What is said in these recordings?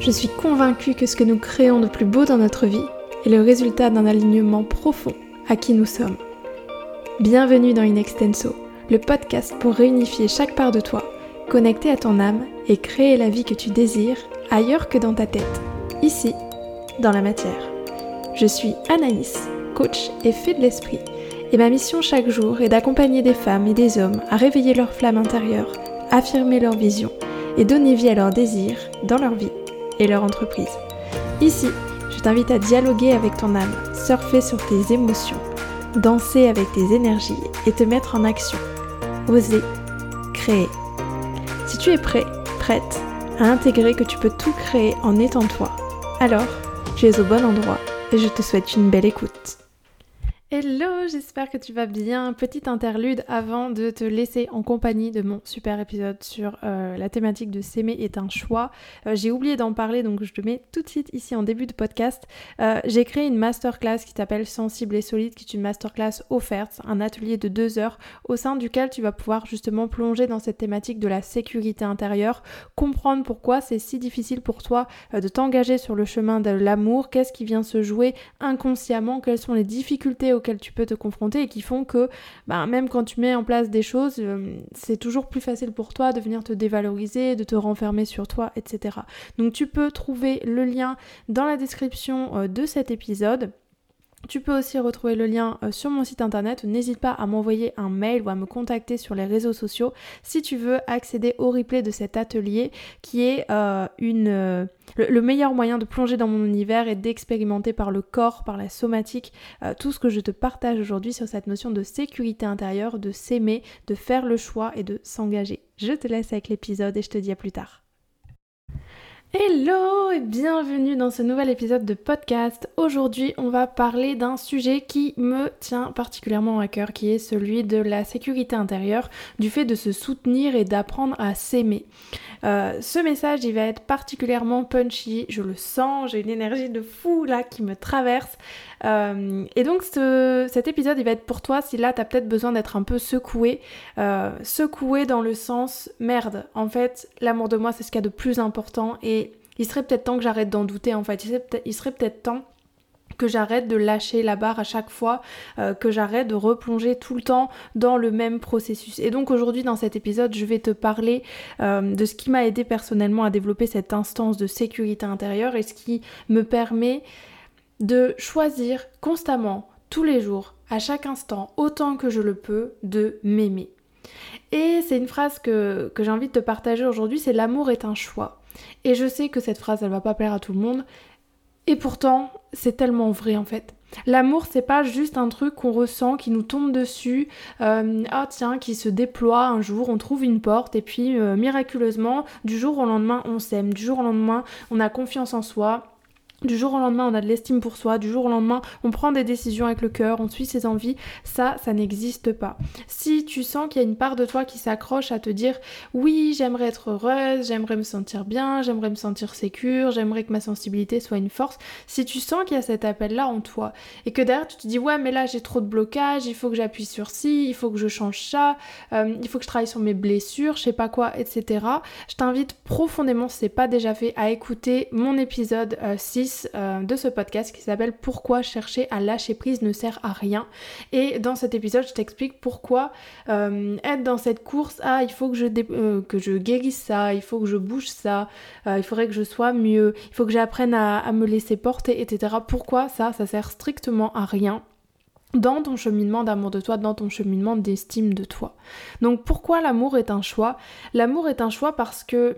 Je suis convaincue que ce que nous créons de plus beau dans notre vie est le résultat d'un alignement profond à qui nous sommes. Bienvenue dans Inextenso, le podcast pour réunifier chaque part de toi, connecter à ton âme et créer la vie que tu désires ailleurs que dans ta tête, ici, dans la matière. Je suis Anaïs, coach et fée de l'esprit, et ma mission chaque jour est d'accompagner des femmes et des hommes à réveiller leur flamme intérieure, affirmer leur vision et donner vie à leurs désirs dans leur vie et leur entreprise. Ici, je t'invite à dialoguer avec ton âme, surfer sur tes émotions, danser avec tes énergies et te mettre en action. Oser, créer. Si tu es prêt, prête à intégrer que tu peux tout créer en étant toi, alors tu es au bon endroit et je te souhaite une belle écoute. Hello, j'espère que tu vas bien. Petite interlude avant de te laisser en compagnie de mon super épisode sur euh, la thématique de s'aimer est un choix. Euh, j'ai oublié d'en parler donc je te mets tout de suite ici en début de podcast. Euh, j'ai créé une masterclass qui s'appelle Sensible et Solide, qui est une masterclass offerte, un atelier de deux heures au sein duquel tu vas pouvoir justement plonger dans cette thématique de la sécurité intérieure, comprendre pourquoi c'est si difficile pour toi de t'engager sur le chemin de l'amour, qu'est-ce qui vient se jouer inconsciemment, quelles sont les difficultés auxquelles tu peux te confronter et qui font que bah, même quand tu mets en place des choses, euh, c'est toujours plus facile pour toi de venir te dévaloriser, de te renfermer sur toi, etc. Donc tu peux trouver le lien dans la description euh, de cet épisode. Tu peux aussi retrouver le lien euh, sur mon site internet. N'hésite pas à m'envoyer un mail ou à me contacter sur les réseaux sociaux si tu veux accéder au replay de cet atelier qui est euh, euh, le, meilleur moyen de plonger dans mon univers et d'expérimenter par le corps, par la somatique, tout ce que je te partage aujourd'hui sur cette notion de sécurité intérieure, de s'aimer, de faire le choix et de s'engager. Je te laisse avec l'épisode et je te dis à plus tard. Hello et bienvenue dans ce nouvel épisode de podcast. Aujourd'hui, on va parler d'un sujet qui me tient particulièrement à cœur, qui est celui de la sécurité intérieure, du fait de se soutenir et d'apprendre à s'aimer. Euh, ce message, il va être particulièrement punchy, je le sens, j'ai une énergie de fou là qui me traverse. Euh, et donc cet épisode, il va être pour toi si là, tu as peut-être besoin d'être un peu secoué. Euh, secoué dans le sens, merde, en fait, l'amour de moi, c'est ce qu'il y a de plus important. Et il serait peut-être temps que j'arrête d'en douter, en fait. Il serait peut-être temps que j'arrête de lâcher la barre à chaque fois, euh, que j'arrête de replonger tout le temps dans le même processus. Et donc aujourd'hui dans cet épisode, je vais te parler de ce qui m'a aidé personnellement à développer cette instance de sécurité intérieure et ce qui me permet de choisir constamment, tous les jours, à chaque instant, autant que je le peux, de m'aimer. Et c'est une phrase que, j'ai envie de te partager aujourd'hui, c'est l'amour est un choix. Et je sais que cette phrase, elle va pas plaire à tout le monde, et pourtant, c'est tellement vrai en fait. L'amour, c'est pas juste un truc qu'on ressent, qui nous tombe dessus, euh, ah tiens, qui se déploie un jour, on trouve une porte et puis euh, miraculeusement, du jour au lendemain, on s'aime, du jour au lendemain, on a confiance en soi, du jour au lendemain, on a de l'estime pour soi. Du jour au lendemain, on prend des décisions avec le cœur, on suit ses envies. Ça, ça n'existe pas. Si tu sens qu'il y a une part de toi qui s'accroche à te dire oui, j'aimerais être heureuse, j'aimerais me sentir bien, j'aimerais me sentir sécure, j'aimerais que ma sensibilité soit une force. Si tu sens qu'il y a cet appel-là en toi et que derrière tu te dis ouais, mais là j'ai trop de blocage, il faut que j'appuie sur ci, il faut que je change ça, euh, il faut que je travaille sur mes blessures, je sais pas quoi, etc. Je t'invite profondément, si c'est pas déjà fait, à écouter mon épisode 6 euh, de ce podcast qui s'appelle Pourquoi chercher à lâcher prise ne sert à rien. Et dans cet épisode, je t'explique pourquoi euh, être dans cette course, ah, il faut que je, euh, que je guérisse ça, il faut que je bouge ça, il faudrait que je sois mieux, il faut que j'apprenne à, à me laisser porter, etc. Pourquoi ça, ça sert strictement à rien dans ton cheminement d'amour de toi, dans ton cheminement d'estime de toi? Donc pourquoi l'amour est un choix? L'amour est un choix parce que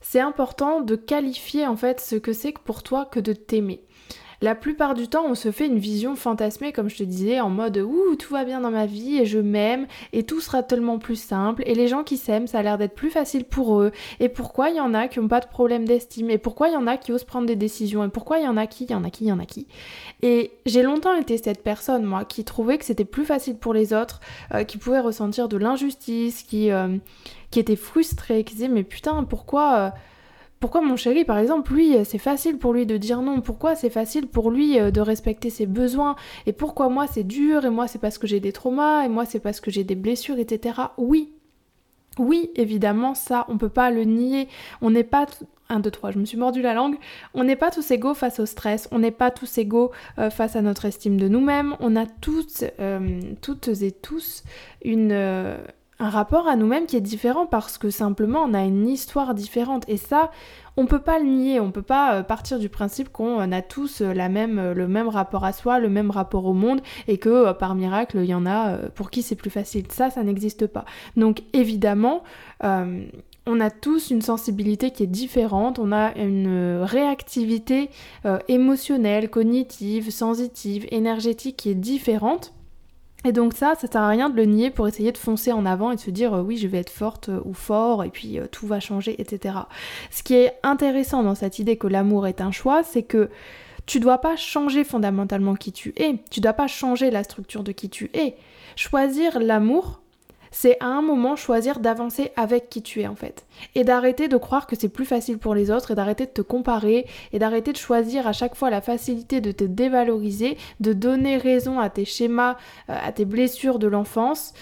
c'est important de qualifier en fait ce que c'est que pour toi que de t'aimer. La plupart du temps, on se fait une vision fantasmée, comme je te disais, en mode ouh, tout va bien dans ma vie et je m'aime et tout sera tellement plus simple. Et les gens qui s'aiment, ça a l'air d'être plus facile pour eux. Et pourquoi il y en a qui n'ont pas de problème d'estime? Et pourquoi il y en a qui osent prendre des décisions? Et pourquoi il y en a qui, il y en a qui, il y en a qui? Et j'ai longtemps été cette personne, moi, qui trouvait que c'était plus facile pour les autres, euh, qui pouvait ressentir de l'injustice, qui, euh, qui était frustrée, qui disait mais putain, pourquoi. Euh, pourquoi mon chéri, par exemple, lui, c'est facile pour lui de dire non? Pourquoi c'est facile pour lui euh, de respecter ses besoins? Et pourquoi moi c'est dur? Et moi c'est parce que j'ai des traumas? Et moi c'est parce que j'ai des blessures, etc. Oui, Oui, évidemment, ça, on peut pas le nier. On n'est pas 1, 2, 3, je me suis mordu la langue. On n'est pas tous égaux face au stress, on n'est pas tous égaux euh, face à notre estime de nous-mêmes. On a toutes, euh, toutes et tous une, euh, un rapport à nous-mêmes qui est différent parce que simplement on a une histoire différente. Et ça, on peut pas le nier, on peut pas partir du principe qu'on a tous la même, le même rapport à soi, le même rapport au monde et que par miracle il y en a pour qui c'est plus facile. Ça, ça n'existe pas. Donc évidemment, on a tous une sensibilité qui est différente, on a une réactivité euh, émotionnelle, cognitive, sensitive, énergétique qui est différente. Et donc ça, ça sert à rien de le nier pour essayer de foncer en avant et de se dire euh, oui je vais être forte euh, ou fort et puis tout va changer, etc. Ce qui est intéressant dans cette idée que l'amour est un choix, c'est que tu dois pas changer fondamentalement qui tu es, tu dois pas changer la structure de qui tu es. Choisir l'amour, c'est à un moment choisir d'avancer avec qui tu es en fait. Et d'arrêter de croire que c'est plus facile pour les autres et d'arrêter de te comparer et d'arrêter de choisir à chaque fois la facilité de te dévaloriser, de donner raison à tes schémas, euh, à tes blessures de l'enfance.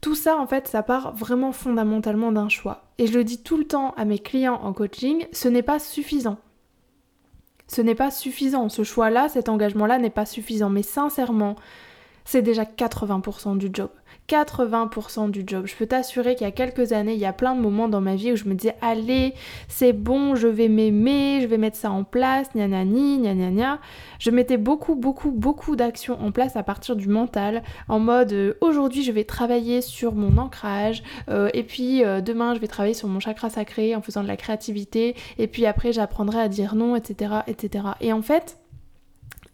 Tout ça, en fait, ça part vraiment fondamentalement d'un choix. Et je le dis tout le temps à mes clients en coaching, ce n'est pas suffisant. Ce n'est pas suffisant. Ce choix-là, cet engagement-là n'est pas suffisant. Mais sincèrement, c'est déjà 80% du job. 80% du job. Je peux t'assurer qu'il y a quelques années, il y a plein de moments dans ma vie où je me disais allez, c'est bon, je vais m'aimer, je vais mettre ça en place, gna gna gna gna. Je mettais beaucoup, beaucoup, beaucoup d'actions en place à partir du mental, en mode euh, aujourd'hui je vais travailler sur mon ancrage, euh, et puis euh, demain je vais travailler sur mon chakra sacré en faisant de la créativité, et puis après j'apprendrai à dire non, etc., etc. Et en fait,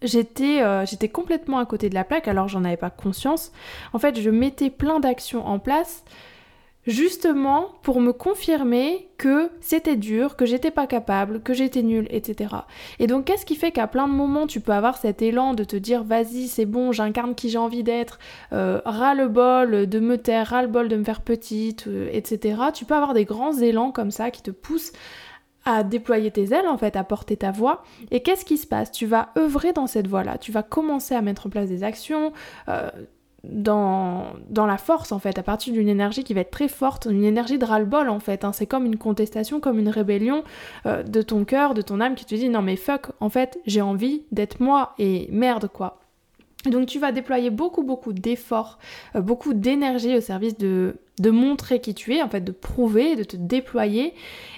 j'étais euh, j'étais complètement à côté de la plaque alors j'en avais pas conscience. En fait, je mettais plein d'actions en place justement pour me confirmer que c'était dur, que j'étais pas capable, que j'étais nulle, etc. Et donc qu'est-ce qui fait qu'à plein de moments tu peux avoir cet élan de te dire vas-y c'est bon, j'incarne qui j'ai envie d'être, euh, ras-le-bol de me taire, ras-le-bol de me faire petite, euh, etc. Tu peux avoir des grands élans comme ça qui te poussent à déployer tes ailes, en fait, à porter ta voix. Et qu'est-ce qui se passe? Tu vas œuvrer dans cette voie-là, tu vas commencer à mettre en place des actions. Euh, dans, dans, la force en fait, à partir d'une énergie qui va être très forte, une énergie de ras-le-bol en fait. Hein. C'est comme une contestation, comme une rébellion euh, de ton cœur, de ton âme qui te dit non mais fuck, en fait j'ai envie d'être moi et merde quoi. Donc tu vas déployer beaucoup beaucoup d'efforts, euh, beaucoup d'énergie au service de, de montrer qui tu es, en fait de prouver, de te déployer.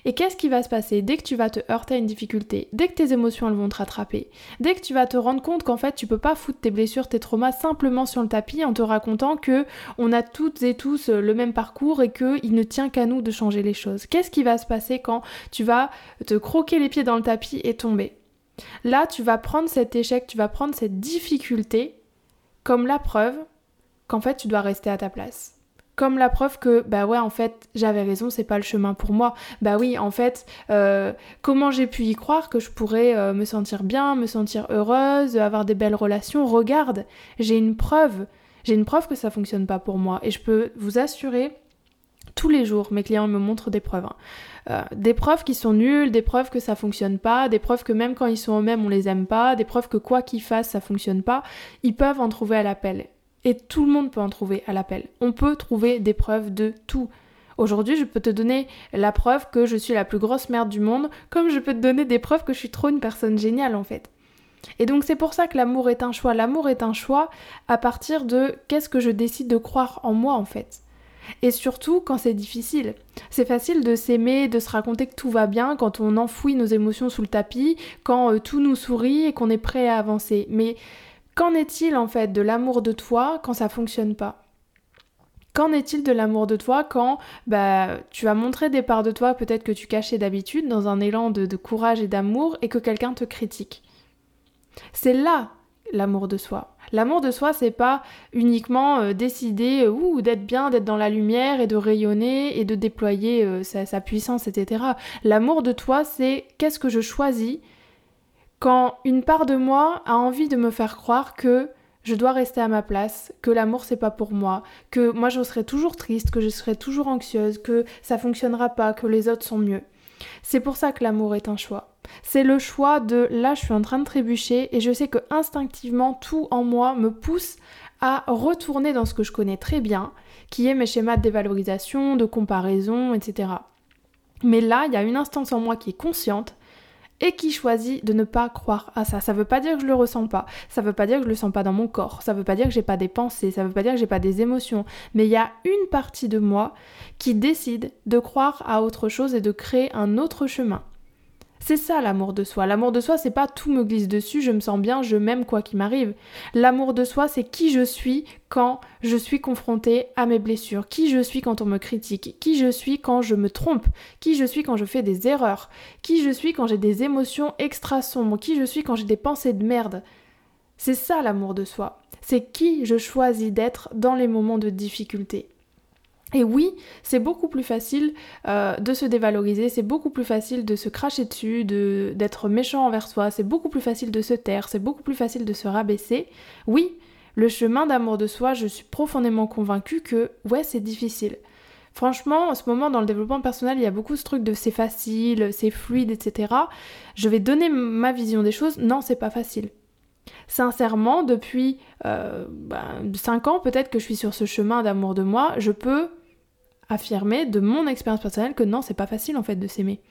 Et qu'est-ce qui va se passer dès que tu vas te heurter à une difficulté, dès que tes émotions vont te rattraper, dès que tu vas te rendre compte qu'en fait tu peux pas foutre tes blessures, tes traumas simplement sur le tapis en te racontant que on a toutes et tous euh, le même parcours et que il ne tient qu'à nous de changer les choses. Qu'est-ce qui va se passer quand tu vas te croquer les pieds dans le tapis et tomber? Là, tu vas prendre cet échec, tu vas prendre cette difficulté comme la preuve qu'en fait tu dois rester à ta place. Comme la preuve que, bah ouais, en fait, j'avais raison, c'est pas le chemin pour moi. Bah oui, en fait, euh, comment j'ai pu y croire que je pourrais euh, me sentir bien, me sentir heureuse, avoir des belles relations? Regarde, j'ai une preuve. J'ai une preuve que ça fonctionne pas pour moi. Et je peux vous assurer, tous les jours, mes clients me montrent des preuves. Hein. Euh, des preuves qui sont nulles, des preuves que ça fonctionne pas, des preuves que même quand ils sont eux-mêmes on les aime pas, des preuves que quoi qu'ils fassent ça fonctionne pas, ils peuvent en trouver à l'appel. Et tout le monde peut en trouver à l'appel. On peut trouver des preuves de tout. Aujourd'hui, je peux te donner la preuve que je suis la plus grosse merde du monde, comme je peux te donner des preuves que je suis trop une personne géniale en fait. Et donc c'est pour ça que l'amour est un choix. L'amour est un choix à partir de qu'est-ce que je décide de croire en moi en fait. Et surtout quand c'est difficile. C'est facile de s'aimer, de se raconter que tout va bien quand on enfouit nos émotions sous le tapis, quand euh, tout nous sourit et qu'on est prêt à avancer. Mais qu'en est-il en fait de l'amour de toi quand ça fonctionne pas? Qu'en est-il de l'amour de toi quand bah, tu as montré des parts de toi peut-être que tu cachais d'habitude dans un élan de courage et d'amour et que quelqu'un te critique? C'est là l'amour de soi. L'amour de soi, c'est pas uniquement euh, décider euh, ou d'être bien, d'être dans la lumière et de rayonner et de déployer euh, sa, puissance, etc. L'amour de toi, c'est qu'est-ce que je choisis quand une part de moi a envie de me faire croire que je dois rester à ma place, que l'amour c'est pas pour moi, que moi je serai toujours triste, que je serai toujours anxieuse, que ça fonctionnera pas, que les autres sont mieux. C'est pour ça que l'amour est un choix. C'est le choix de là je suis en train de trébucher et je sais que instinctivement tout en moi me pousse à retourner dans ce que je connais très bien, qui est mes schémas de dévalorisation, de comparaison, etc. Mais là, il y a une instance en moi qui est consciente et qui choisit de ne pas croire à ça. Ça veut pas dire que je le ressens pas, ça veut pas dire que je le sens pas dans mon corps, ça veut pas dire que j'ai pas des pensées, ça veut pas dire que j'ai pas des émotions, mais il y a une partie de moi qui décide de croire à autre chose et de créer un autre chemin. C'est ça l'amour de soi. L'amour de soi, c'est pas tout me glisse dessus, je me sens bien, je m'aime quoi qu'il m'arrive. L'amour de soi, c'est qui je suis quand je suis confrontée à mes blessures, qui je suis quand on me critique, qui je suis quand je me trompe, qui je suis quand je fais des erreurs, qui je suis quand j'ai des émotions extra sombres, qui je suis quand j'ai des pensées de merde. C'est ça l'amour de soi. C'est qui je choisis d'être dans les moments de difficulté. Et oui, c'est beaucoup plus facile euh, de se dévaloriser, c'est beaucoup plus facile de se cracher dessus, d'être méchant envers soi, c'est beaucoup plus facile de se taire, c'est beaucoup plus facile de se rabaisser. Oui, le chemin d'amour de soi, je suis profondément convaincue que ouais, c'est difficile. Franchement, en ce moment, dans le développement personnel, il y a beaucoup ce truc de c'est facile, c'est fluide, etc. Je vais donner ma vision des choses. Non, c'est pas facile. Sincèrement, depuis euh, 5 ben, ans, peut-être que je suis sur ce chemin d'amour de moi, je peux affirmer de mon expérience personnelle que non, c'est pas facile en fait de s'aimer.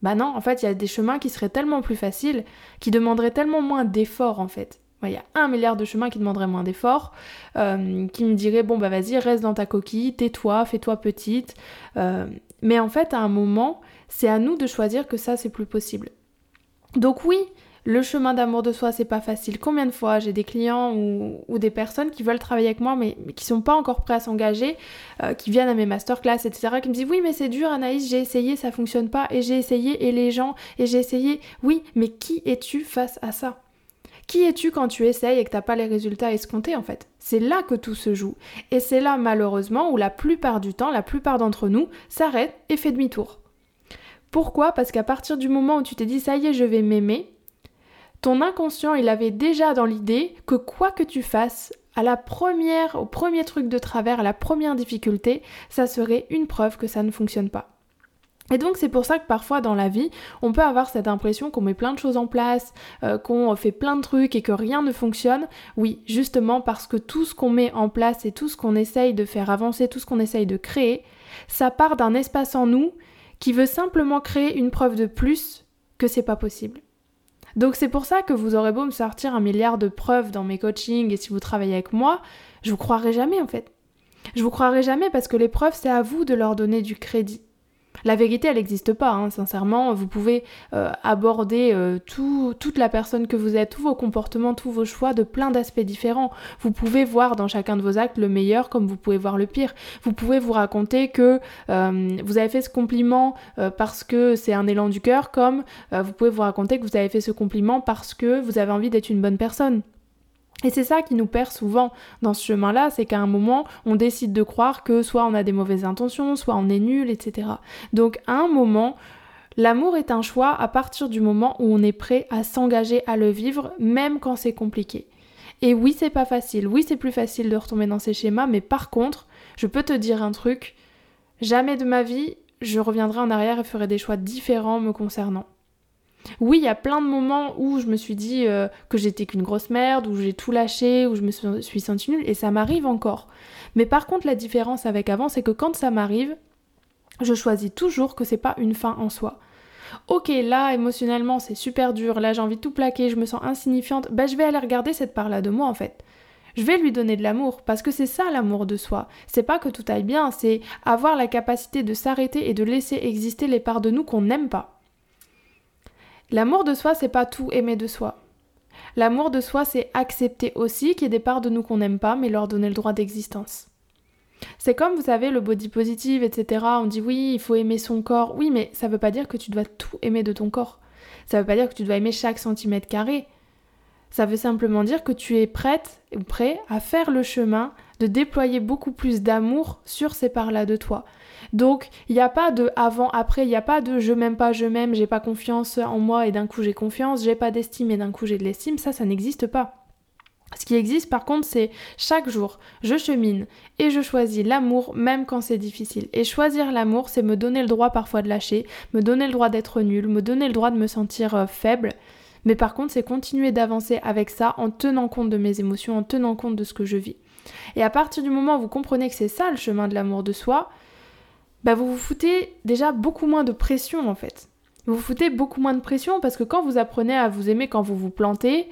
Bah non, en fait, il y a des chemins qui seraient tellement plus faciles, qui demanderaient tellement moins d'efforts en fait. Il y a un milliard de chemins qui demanderaient moins d'efforts, euh, qui me diraient bon bah vas-y, reste dans ta coquille, tais-toi, fais-toi petite. Euh, mais en fait, à un moment, c'est à nous de choisir que ça c'est plus possible. Donc oui, le chemin d'amour de soi, c'est pas facile. Combien de fois j'ai des clients ou, des personnes qui veulent travailler avec moi mais, qui sont pas encore prêts à s'engager, euh, qui viennent à mes masterclass, etc., qui me disent oui mais c'est dur Anaïs, j'ai essayé, ça fonctionne pas, et j'ai essayé, et les gens, et j'ai essayé. Oui, mais qui es-tu face à ça? Qui es-tu quand tu essayes et que t'as pas les résultats escomptés en fait? C'est là que tout se joue. Et c'est là malheureusement où la plupart du temps, la plupart d'entre nous s'arrêtent et fait demi-tour. Pourquoi? Parce qu'à partir du moment où tu t'es dit ça y est, je vais m'aimer, ton inconscient, il avait déjà dans l'idée que quoi que tu fasses, à la première, au premier truc de travers, à la première difficulté, ça serait une preuve que ça ne fonctionne pas. Et donc c'est pour ça que parfois dans la vie, on peut avoir cette impression qu'on met plein de choses en place, euh, qu'on fait plein de trucs et que rien ne fonctionne. Oui, justement parce que tout ce qu'on met en place et tout ce qu'on essaye de faire avancer, tout ce qu'on essaye de créer, ça part d'un espace en nous qui veut simplement créer une preuve de plus que c'est pas possible. Donc c'est pour ça que vous aurez beau me sortir un milliard de preuves dans mes coachings et si vous travaillez avec moi, je vous croirai jamais en fait. Je vous croirai jamais parce que les preuves, c'est à vous de leur donner du crédit. La vérité, elle n'existe pas, hein, sincèrement. Vous pouvez euh, aborder euh, toute la personne que vous êtes, tous vos comportements, tous vos choix de plein d'aspects différents. Vous pouvez voir dans chacun de vos actes le meilleur comme vous pouvez voir le pire. Vous pouvez vous raconter que euh, vous avez fait ce compliment parce que c'est un élan du cœur, comme vous pouvez vous raconter que vous avez fait ce compliment parce que vous avez envie d'être une bonne personne. Et c'est ça qui nous perd souvent dans ce chemin-là, c'est qu'à un moment, on décide de croire que soit on a des mauvaises intentions, soit on est nul, etc. Donc à un moment, l'amour est un choix à partir du moment où on est prêt à s'engager à le vivre, même quand c'est compliqué. Et oui, c'est pas facile, oui, c'est plus facile de retomber dans ces schémas, mais par contre, je peux te dire un truc, jamais de ma vie, je reviendrai en arrière et ferai des choix différents me concernant. Oui, il y a plein de moments où je me suis dit euh, que j'étais qu'une grosse merde, où j'ai tout lâché, où je me suis sentie nulle, et ça m'arrive encore. Mais par contre, la différence avec avant, c'est que quand ça m'arrive, je choisis toujours que c'est pas une fin en soi. Ok, là, émotionnellement, c'est super dur, là, j'ai envie de tout plaquer, je me sens insignifiante, ben je vais aller regarder cette part-là de moi en fait. Je vais lui donner de l'amour parce que c'est ça l'amour de soi. C'est pas que tout aille bien, c'est avoir la capacité de s'arrêter et de laisser exister les parts de nous qu'on n'aime pas. L'amour de soi, c'est pas tout aimer de soi. L'amour de soi, c'est accepter aussi qu'il y ait des parts de nous qu'on n'aime pas, mais leur donner le droit d'existence. C'est comme, vous savez, le body positive, etc. On dit oui, il faut aimer son corps. Oui, mais ça veut pas dire que tu dois tout aimer de ton corps. Ça veut pas dire que tu dois aimer chaque centimètre carré. Ça veut simplement dire que tu es prête ou prêt à faire le chemin de déployer beaucoup plus d'amour sur ces parts-là de toi. Donc, il n'y a pas de avant, après, il n'y a pas de je m'aime pas, je m'aime, j'ai pas confiance en moi et d'un coup j'ai confiance, j'ai pas d'estime et d'un coup j'ai de l'estime, ça, ça n'existe pas. Ce qui existe par contre, c'est chaque jour, je chemine et je choisis l'amour même quand c'est difficile. Et choisir l'amour, c'est me donner le droit parfois de lâcher, me donner le droit d'être nul, me donner le droit de me sentir euh, faible. Mais par contre, c'est continuer d'avancer avec ça en tenant compte de mes émotions, en tenant compte de ce que je vis. Et à partir du moment où vous comprenez que c'est ça le chemin de l'amour de soi, bah vous vous foutez déjà beaucoup moins de pression en fait. Vous vous foutez beaucoup moins de pression parce que quand vous apprenez à vous aimer quand vous vous plantez,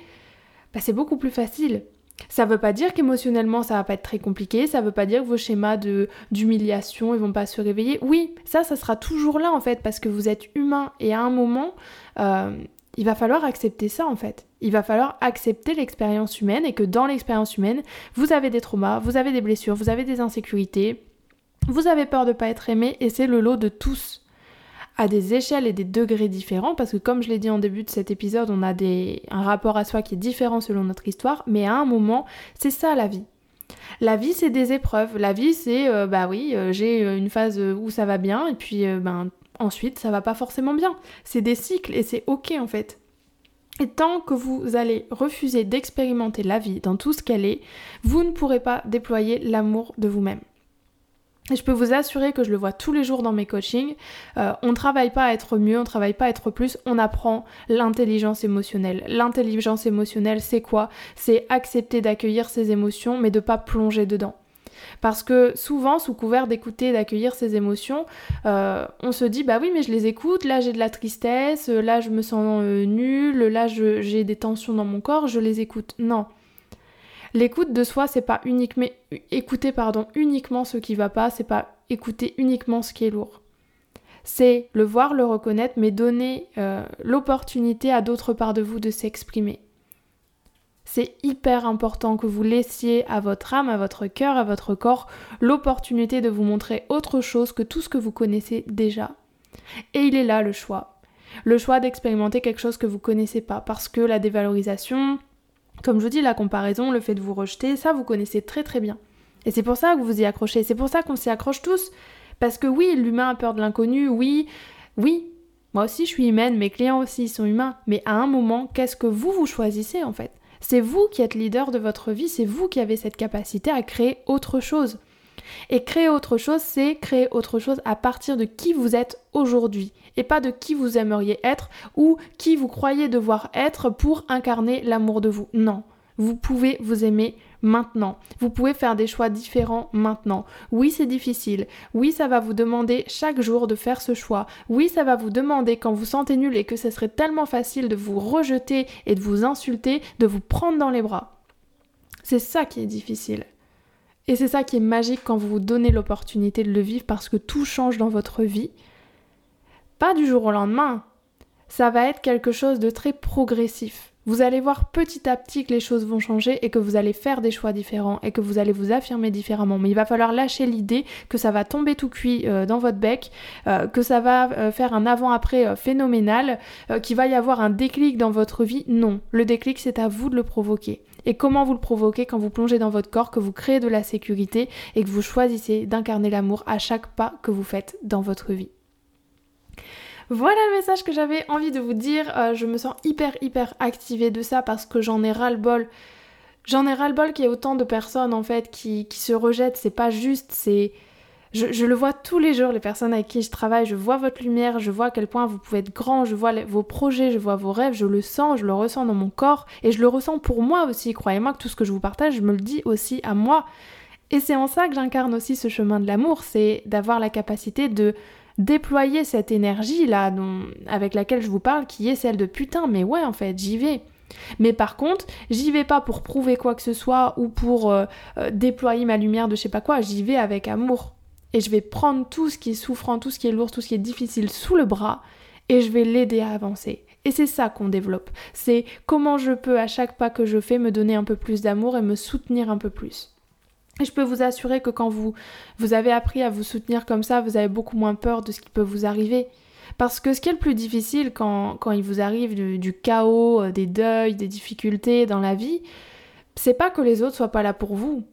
bah c'est beaucoup plus facile. Ça veut pas dire qu'émotionnellement ça va pas être très compliqué, ça veut pas dire que vos schémas de d'humiliation ils vont pas se réveiller. Oui, ça ça sera toujours là en fait parce que vous êtes humain et à un moment euh, il va falloir accepter ça en fait. Il va falloir accepter l'expérience humaine et que dans l'expérience humaine, vous avez des traumas, vous avez des blessures, vous avez des insécurités, vous avez peur de pas être aimé et c'est le lot de tous à des échelles et des degrés différents parce que comme je l'ai dit en début de cet épisode, on a des, un rapport à soi qui est différent selon notre histoire, mais à un moment, c'est ça la vie. La vie, c'est des épreuves. La vie, c'est, euh, bah oui, euh, j'ai une phase où ça va bien, et puis euh, ben, ensuite, ça va pas forcément bien. C'est des cycles, et c'est ok en fait. Et tant que vous allez refuser d'expérimenter la vie dans tout ce qu'elle est, vous ne pourrez pas déployer l'amour de vous-même. Je peux vous assurer que je le vois tous les jours dans mes coachings. Euh, on ne travaille pas à être mieux, on ne travaille pas à être plus, on apprend l'intelligence émotionnelle. L'intelligence émotionnelle, c'est quoi? C'est accepter d'accueillir ses émotions, mais de ne pas plonger dedans. Parce que souvent, sous couvert d'écouter, d'accueillir ses émotions, euh, on se dit bah oui, mais je les écoute, là j'ai de la tristesse, là je me sens euh, nulle, là j'ai des tensions dans mon corps, je les écoute. Non. L'écoute de soi, c'est pas uniquement écouter pardon, uniquement ce qui va pas, c'est pas écouter uniquement ce qui est lourd. C'est le voir, le reconnaître, mais donner euh, l'opportunité à d'autres parts de vous de s'exprimer. C'est hyper important que vous laissiez à votre âme, à votre cœur, à votre corps l'opportunité de vous montrer autre chose que tout ce que vous connaissez déjà. Et il est là le choix. Le choix d'expérimenter quelque chose que vous connaissez pas parce que la dévalorisation, comme je vous dis, la comparaison, le fait de vous rejeter, ça vous connaissez très très bien. Et c'est pour ça que vous y accrochez, c'est pour ça qu'on s'y accroche tous. Parce que oui, l'humain a peur de l'inconnu, oui, oui, moi aussi je suis humaine, mes clients aussi sont humains, mais à un moment, qu'est-ce que vous vous choisissez en fait? C'est vous qui êtes leader de votre vie, c'est vous qui avez cette capacité à créer autre chose. Et créer autre chose, c'est créer autre chose à partir de qui vous êtes aujourd'hui et pas de qui vous aimeriez être ou qui vous croyez devoir être pour incarner l'amour de vous. Non, vous pouvez vous aimer maintenant. Vous pouvez faire des choix différents maintenant. Oui, c'est difficile. Oui, ça va vous demander chaque jour de faire ce choix. Oui, ça va vous demander quand vous sentez nul et que ce serait tellement facile de vous rejeter et de vous insulter, de vous prendre dans les bras. C'est ça qui est difficile. Et c'est ça qui est magique quand vous vous donnez l'opportunité de le vivre parce que tout change dans votre vie. Pas du jour au lendemain. Ça va être quelque chose de très progressif. Vous allez voir petit à petit que les choses vont changer et que vous allez faire des choix différents et que vous allez vous affirmer différemment. Mais il va falloir lâcher l'idée que ça va tomber tout cuit euh, dans votre bec, euh, que ça va euh, faire un avant-après phénoménal, qu'il va y avoir un déclic dans votre vie. Non, le déclic c'est à vous de le provoquer et comment vous le provoquez quand vous plongez dans votre corps, que vous créez de la sécurité et que vous choisissez d'incarner l'amour à chaque pas que vous faites dans votre vie. Voilà le message que j'avais envie de vous dire. Euh, je me sens hyper hyper activée de ça parce que j'en ai ras le bol. J'en ai ras le bol qu'il y ait autant de personnes en fait qui, qui se rejettent. C'est pas juste, c'est je, le vois tous les jours, les personnes avec qui je travaille, je vois votre lumière, je vois à quel point vous pouvez être grand, je vois vos projets, je vois vos rêves, je le sens, je le ressens dans mon corps et je le ressens pour moi aussi. Croyez-moi que tout ce que je vous partage, je me le dis aussi à moi. Et c'est en ça que j'incarne aussi ce chemin de l'amour, c'est d'avoir la capacité de déployer cette énergie là avec laquelle je vous parle, qui est celle de putain, mais ouais en fait, j'y vais. Mais par contre, j'y vais pas pour prouver quoi que ce soit ou pour euh, euh, déployer ma lumière de je sais pas quoi, j'y vais avec amour et je vais prendre tout ce qui est souffrant, tout ce qui est lourd, tout ce qui est difficile sous le bras et je vais l'aider à avancer. Et c'est ça qu'on développe. C'est comment je peux à chaque pas que je fais me donner un peu plus d'amour et me soutenir un peu plus. Et je peux vous assurer que quand vous, vous avez appris à vous soutenir comme ça, vous avez beaucoup moins peur de ce qui peut vous arriver. Parce que ce qui est le plus difficile quand, quand il vous arrive du, du, chaos, euh, des deuils, des difficultés dans la vie, c'est pas que les autres soient pas là pour vous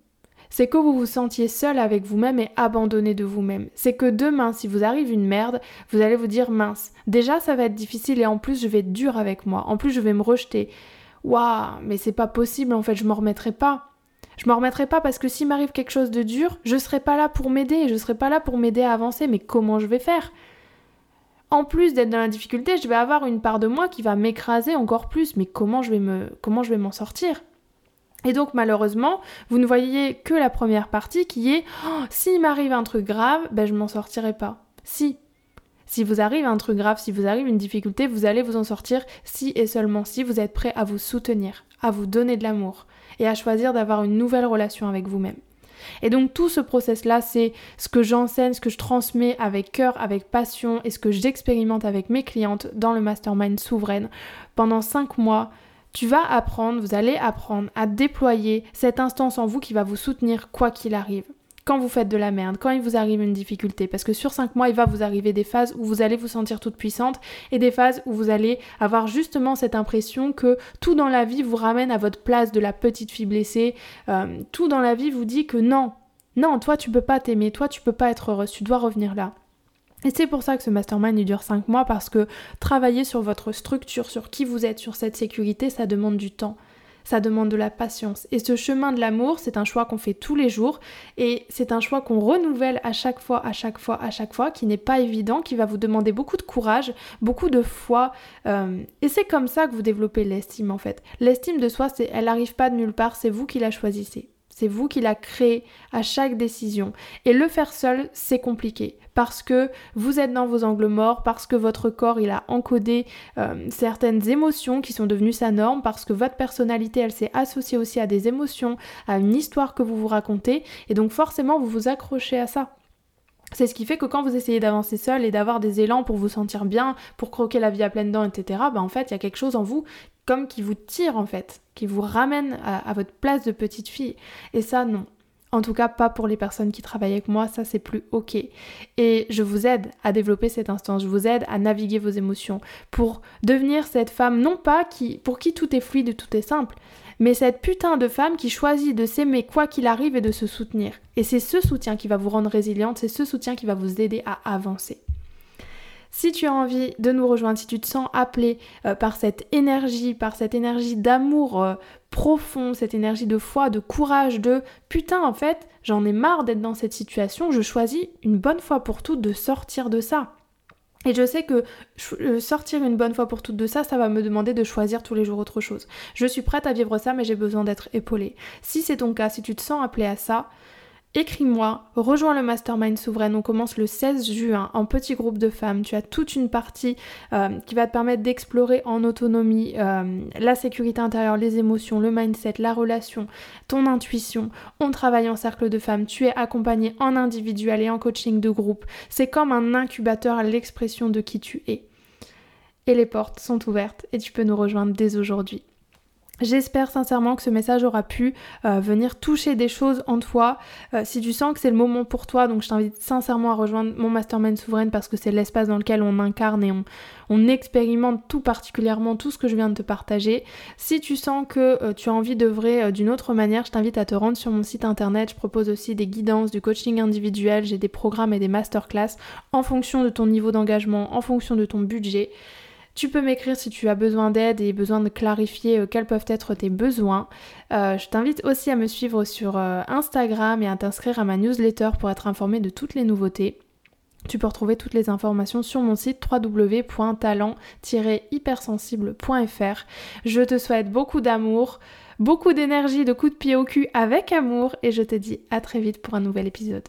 c'est que vous vous sentiez seul avec vous-même et abandonné de vous-même. C'est que demain, si vous arrive une merde, vous allez vous dire mince, déjà ça va être difficile et en plus je vais être dur avec moi, en plus je vais me rejeter. Waouh, mais c'est pas possible en fait, je m'en remettrai pas. Je m'en remettrai pas parce que s'il m'arrive quelque chose de dur, je serai pas là pour m'aider, je serai pas là pour m'aider à avancer, mais comment je vais faire? En plus d'être dans la difficulté, je vais avoir une part de moi qui va m'écraser encore plus, mais comment je vais me comment je vais m'en sortir? Et donc malheureusement, vous ne voyez que la première partie qui est oh, s'il m'arrive un truc grave, ben je m'en sortirai pas. Si. Si vous arrive un truc grave, si vous arrive une difficulté, vous allez vous en sortir si et seulement si vous êtes prêt à vous soutenir, à vous donner de l'amour et à choisir d'avoir une nouvelle relation avec vous-même. Et donc tout ce process-là, c'est ce que j'enseigne, ce que je transmets avec cœur, avec passion et ce que j'expérimente avec mes clientes dans le mastermind souveraine pendant 5 mois tu vas apprendre, vous allez apprendre à déployer cette instance en vous qui va vous soutenir quoi qu'il arrive. Quand vous faites de la merde, quand il vous arrive une difficulté, parce que sur 5 mois, il va vous arriver des phases où vous allez vous sentir toute puissante et des phases où vous allez avoir justement cette impression que tout dans la vie vous ramène à votre place de la petite fille blessée. Euh, tout dans la vie vous dit que non, non, toi tu peux pas t'aimer, toi tu peux pas être heureuse, tu dois revenir là. Et c'est pour ça que ce mastermind il dure 5 mois parce que travailler sur votre structure, sur qui vous êtes, sur cette sécurité, ça demande du temps. Ça demande de la patience. Et ce chemin de l'amour, c'est un choix qu'on fait tous les jours et c'est un choix qu'on renouvelle à chaque fois, à chaque fois, à chaque fois, qui n'est pas évident, qui va vous demander beaucoup de courage, beaucoup de foi. Euh, et c'est comme ça que vous développez l'estime en fait. L'estime de soi, elle n'arrive pas de nulle part, c'est vous qui la choisissez. C'est vous qui la créez à chaque décision. Et le faire seul, c'est compliqué parce que vous êtes dans vos angles morts, parce que votre corps il a encodé euh, certaines émotions qui sont devenues sa norme, parce que votre personnalité elle s'est associée aussi à des émotions, à une histoire que vous vous racontez, et donc forcément vous vous accrochez à ça. C'est ce qui fait que quand vous essayez d'avancer seul et d'avoir des élans pour vous sentir bien, pour croquer la vie à pleines dents, etc., bah en fait, il y a quelque chose en vous comme qui vous tire en fait, qui vous ramène à, votre place de petite fille. Et ça, non. En tout cas, pas pour les personnes qui travaillent avec moi, ça c'est plus ok. Et je vous aide à développer cette instance, je vous aide à naviguer vos émotions pour devenir cette femme, non pas qui, pour qui tout est fluide, tout est simple, mais cette putain de femme qui choisit de s'aimer quoi qu'il arrive et de se soutenir. Et c'est ce soutien qui va vous rendre résiliente, c'est ce soutien qui va vous aider à avancer. Si tu as envie de nous rejoindre, si tu te sens appelé euh, par cette énergie, par cette énergie d'amour euh, profond, cette énergie de foi, de courage, de putain en fait, j'en ai marre d'être dans cette situation, je choisis une bonne fois pour toutes de sortir de ça. Et je sais que euh, sortir une bonne fois pour toutes de ça, ça va me demander de choisir tous les jours autre chose. Je suis prête à vivre ça, mais j'ai besoin d'être épaulée. Si c'est ton cas, si tu te sens appelé à ça, Écris-moi, rejoins le Mastermind Souveraine. On commence le 16 juin en petit groupe de femmes. Tu as toute une partie euh, qui va te permettre d'explorer en autonomie euh, la sécurité intérieure, les émotions, le mindset, la relation, ton intuition. On travaille en cercle de femmes. Tu es accompagné en individuel et en coaching de groupe. C'est comme un incubateur à l'expression de qui tu es. Et les portes sont ouvertes et tu peux nous rejoindre dès aujourd'hui. J'espère sincèrement que ce message aura pu euh, venir toucher des choses en toi. Euh, si tu sens que c'est le moment pour toi, donc je t'invite sincèrement à rejoindre mon mastermind souveraine parce que c'est l'espace dans lequel on incarne et on, expérimente tout particulièrement tout ce que je viens de te partager. Si tu sens que euh, tu as envie d'œuvrer d'une autre manière, je t'invite à te rendre sur mon site internet. Je propose aussi des guidances, du coaching individuel, j'ai des programmes et des masterclass en fonction de ton niveau d'engagement, en fonction de ton budget. Tu peux m'écrire si tu as besoin d'aide et besoin de clarifier euh, quels peuvent être tes besoins. Euh, je t'invite aussi à me suivre sur euh, Instagram et à t'inscrire à ma newsletter pour être informé de toutes les nouveautés. Tu peux retrouver toutes les informations sur mon site www.talent-hypersensible.fr. Je te souhaite beaucoup d'amour, beaucoup d'énergie, de coups de pied au cul avec amour et je te dis à très vite pour un nouvel épisode.